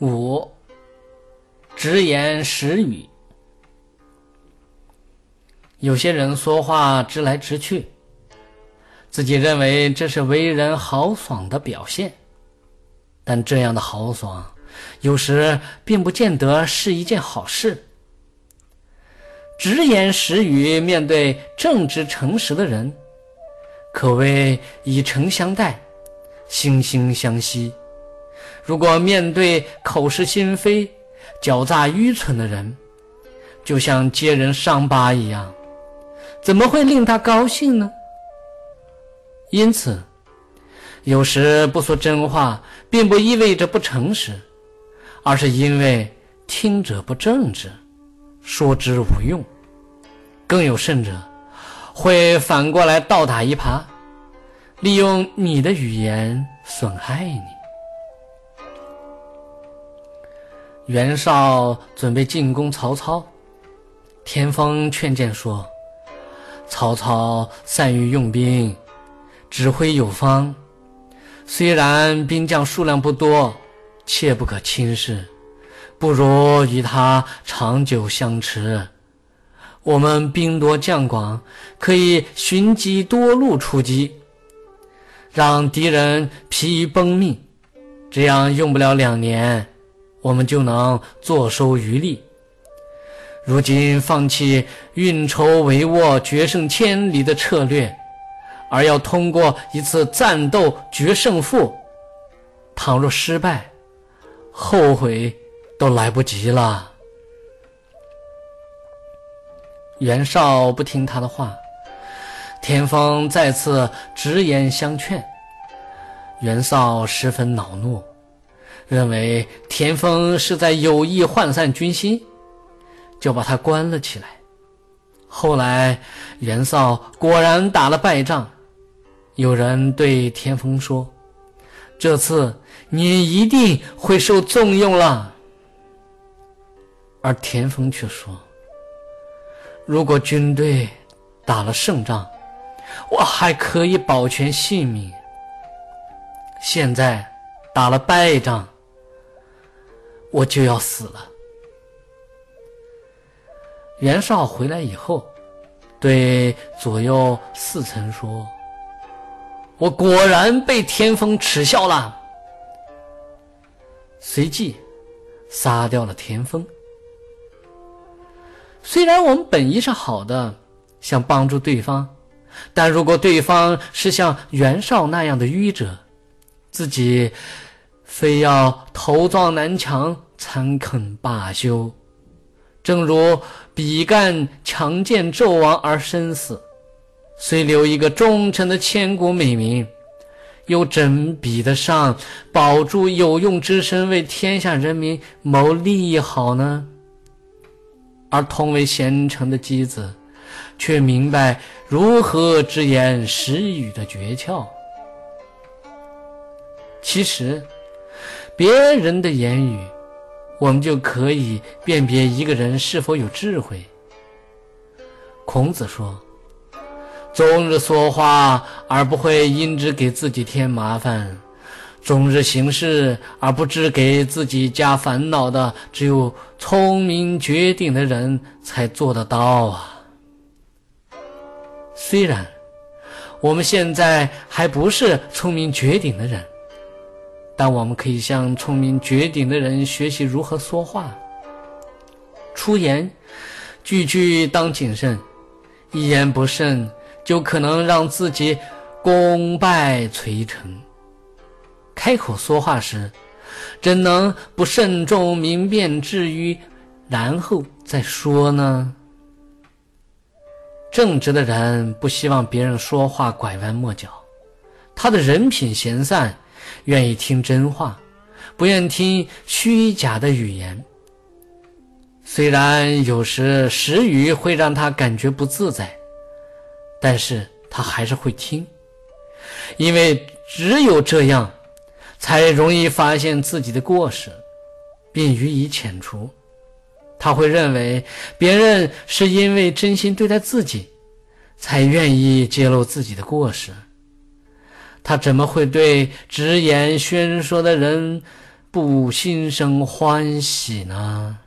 五，直言实语。有些人说话直来直去，自己认为这是为人豪爽的表现，但这样的豪爽有时并不见得是一件好事。直言实语，面对正直诚实的人，可谓以诚相待，惺惺相惜。如果面对口是心非、狡诈愚蠢的人，就像揭人伤疤一样，怎么会令他高兴呢？因此，有时不说真话，并不意味着不诚实，而是因为听者不正直，说之无用。更有甚者，会反过来倒打一耙，利用你的语言损害你。袁绍准备进攻曹操，田丰劝谏说：“曹操善于用兵，指挥有方，虽然兵将数量不多，切不可轻视，不如与他长久相持。我们兵多将广，可以寻机多路出击，让敌人疲于奔命，这样用不了两年。”我们就能坐收渔利。如今放弃运筹帷幄、决胜千里的策略，而要通过一次战斗决胜负。倘若失败，后悔都来不及了。袁绍不听他的话，田丰再次直言相劝，袁绍十分恼怒。认为田丰是在有意涣散军心，就把他关了起来。后来袁绍果然打了败仗，有人对田丰说：“这次你一定会受重用了。”而田丰却说：“如果军队打了胜仗，我还可以保全性命。现在打了败仗。”我就要死了。袁绍回来以后，对左右侍臣说：“我果然被田丰耻笑了。”随即杀掉了田丰。虽然我们本意是好的，想帮助对方，但如果对方是像袁绍那样的愚者，自己。非要头撞南墙才肯罢休，正如比干强奸纣王而身死，虽留一个忠臣的千古美名，又怎比得上保住有用之身，为天下人民谋利益好呢？而同为贤臣的姬子，却明白如何直言时语的诀窍。其实。别人的言语，我们就可以辨别一个人是否有智慧。孔子说：“终日说话而不会因之给自己添麻烦，终日行事而不知给自己加烦恼的，只有聪明绝顶的人才做得到啊。”虽然我们现在还不是聪明绝顶的人。但我们可以向聪明绝顶的人学习如何说话。出言，句句当谨慎，一言不慎就可能让自己功败垂成。开口说话时，怎能不慎重明辨之余，然后再说呢？正直的人不希望别人说话拐弯抹角，他的人品贤善。愿意听真话，不愿听虚假的语言。虽然有时实语会让他感觉不自在，但是他还是会听，因为只有这样，才容易发现自己的过失，并予以遣除。他会认为别人是因为真心对待自己，才愿意揭露自己的过失。他怎么会对直言宣说的人不心生欢喜呢？